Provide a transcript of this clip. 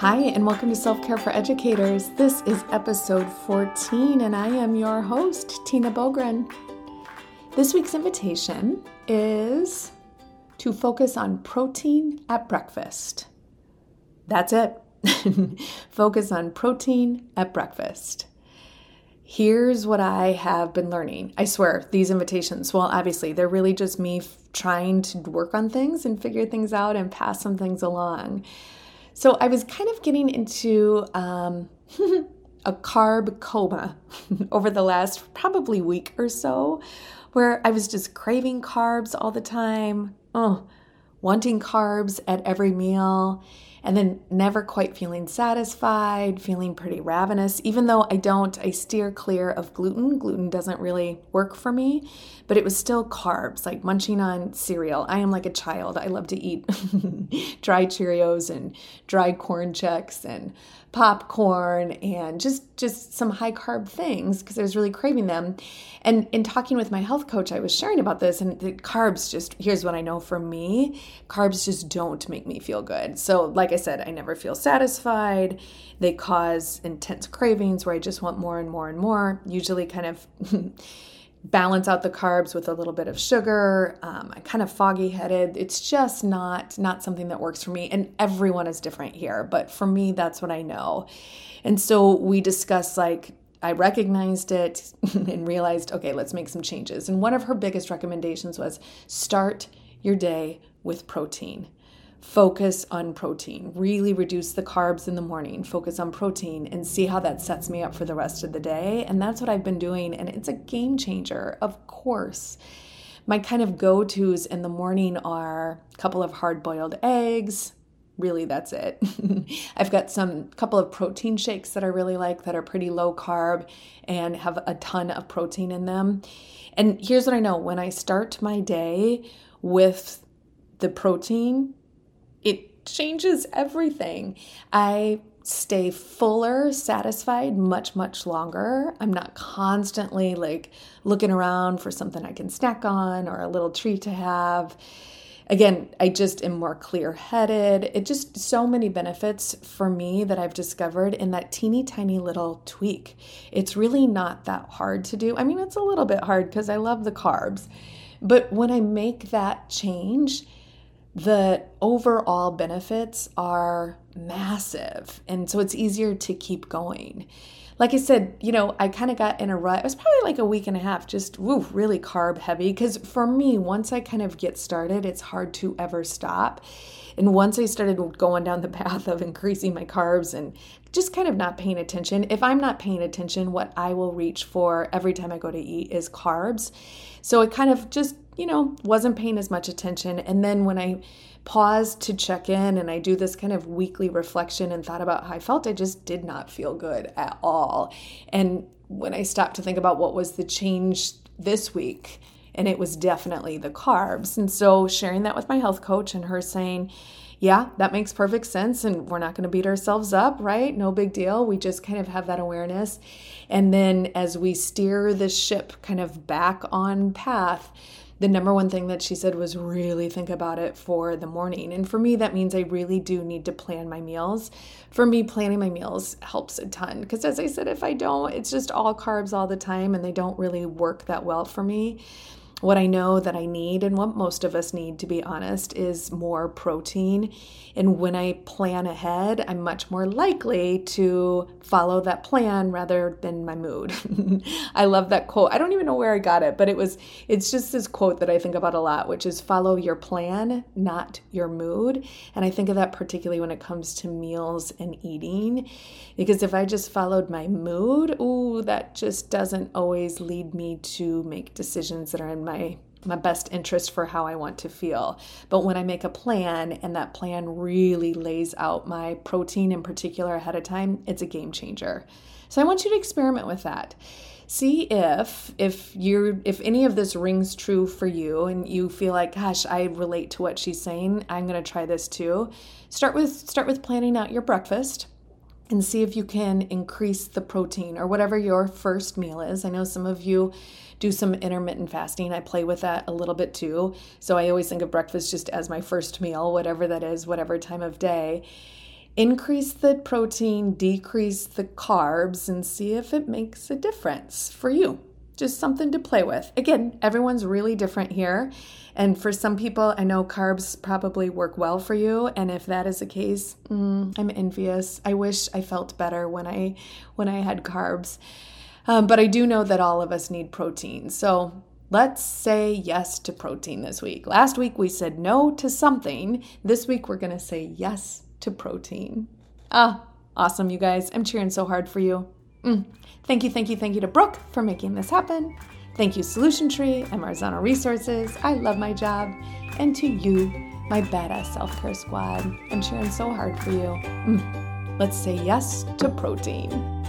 Hi, and welcome to Self Care for Educators. This is episode 14, and I am your host, Tina Boogren. This week's invitation is to focus on protein at breakfast. That's it. focus on protein at breakfast. Here's what I have been learning. I swear, these invitations, well, obviously, they're really just me trying to work on things and figure things out and pass some things along. So I was kind of getting into um, a carb coma over the last probably week or so, where I was just craving carbs all the time, oh, wanting carbs at every meal and then never quite feeling satisfied, feeling pretty ravenous. Even though I don't, I steer clear of gluten. Gluten doesn't really work for me, but it was still carbs, like munching on cereal. I am like a child. I love to eat dry Cheerios and dry Corn Chex and popcorn and just just some high carb things because I was really craving them. And in talking with my health coach, I was sharing about this and the carbs just here's what I know for me, carbs just don't make me feel good. So like I said, I never feel satisfied. They cause intense cravings where I just want more and more and more, usually kind of balance out the carbs with a little bit of sugar. Um, I'm kind of foggy headed. It's just not not something that works for me. And everyone is different here, but for me, that's what I know. And so we discussed like I recognized it and realized, okay, let's make some changes. And one of her biggest recommendations was start your day with protein focus on protein. Really reduce the carbs in the morning, focus on protein, and see how that sets me up for the rest of the day. And that's what I've been doing. And it's a game changer, of course. My kind of go tos in the morning are a couple of hard boiled eggs. Really, that's it. I've got some couple of protein shakes that I really like that are pretty low carb and have a ton of protein in them. And here's what I know when I start my day with the protein, it changes everything. I stay fuller, satisfied much, much longer. I'm not constantly like looking around for something I can snack on or a little treat to have. Again, I just am more clear headed. It just so many benefits for me that I've discovered in that teeny tiny little tweak. It's really not that hard to do. I mean, it's a little bit hard because I love the carbs. But when I make that change, the overall benefits are massive. And so it's easier to keep going. Like I said, you know, I kind of got in a rut. It was probably like a week and a half, just woo, really carb heavy. Because for me, once I kind of get started, it's hard to ever stop. And once I started going down the path of increasing my carbs and just kind of not paying attention, if I'm not paying attention, what I will reach for every time I go to eat is carbs. So it kind of just you know, wasn't paying as much attention. And then when I paused to check in and I do this kind of weekly reflection and thought about how I felt, I just did not feel good at all. And when I stopped to think about what was the change this week, and it was definitely the carbs. And so sharing that with my health coach and her saying, yeah, that makes perfect sense. And we're not going to beat ourselves up, right? No big deal. We just kind of have that awareness. And then as we steer the ship kind of back on path, the number one thing that she said was really think about it for the morning. And for me, that means I really do need to plan my meals. For me, planning my meals helps a ton because, as I said, if I don't, it's just all carbs all the time and they don't really work that well for me what I know that I need and what most of us need, to be honest, is more protein. And when I plan ahead, I'm much more likely to follow that plan rather than my mood. I love that quote. I don't even know where I got it, but it was, it's just this quote that I think about a lot, which is follow your plan, not your mood. And I think of that particularly when it comes to meals and eating, because if I just followed my mood, ooh, that just doesn't always lead me to make decisions that are in my my best interest for how I want to feel. But when I make a plan and that plan really lays out my protein in particular ahead of time, it's a game changer. So I want you to experiment with that. See if if you're if any of this rings true for you and you feel like gosh, I relate to what she's saying, I'm going to try this too. Start with start with planning out your breakfast and see if you can increase the protein or whatever your first meal is. I know some of you do some intermittent fasting. I play with that a little bit too. So I always think of breakfast just as my first meal, whatever that is, whatever time of day. increase the protein, decrease the carbs, and see if it makes a difference for you. Just something to play with. Again, everyone's really different here. And for some people, I know carbs probably work well for you. And if that is the case, mm, I'm envious. I wish I felt better when I when I had carbs. Um, but I do know that all of us need protein. So let's say yes to protein this week. Last week we said no to something. This week we're going to say yes to protein. Ah, awesome, you guys. I'm cheering so hard for you. Mm. Thank you, thank you, thank you to Brooke for making this happen. Thank you, Solution Tree and Marzano Resources. I love my job. And to you, my badass self care squad. I'm cheering so hard for you. Mm. Let's say yes to protein.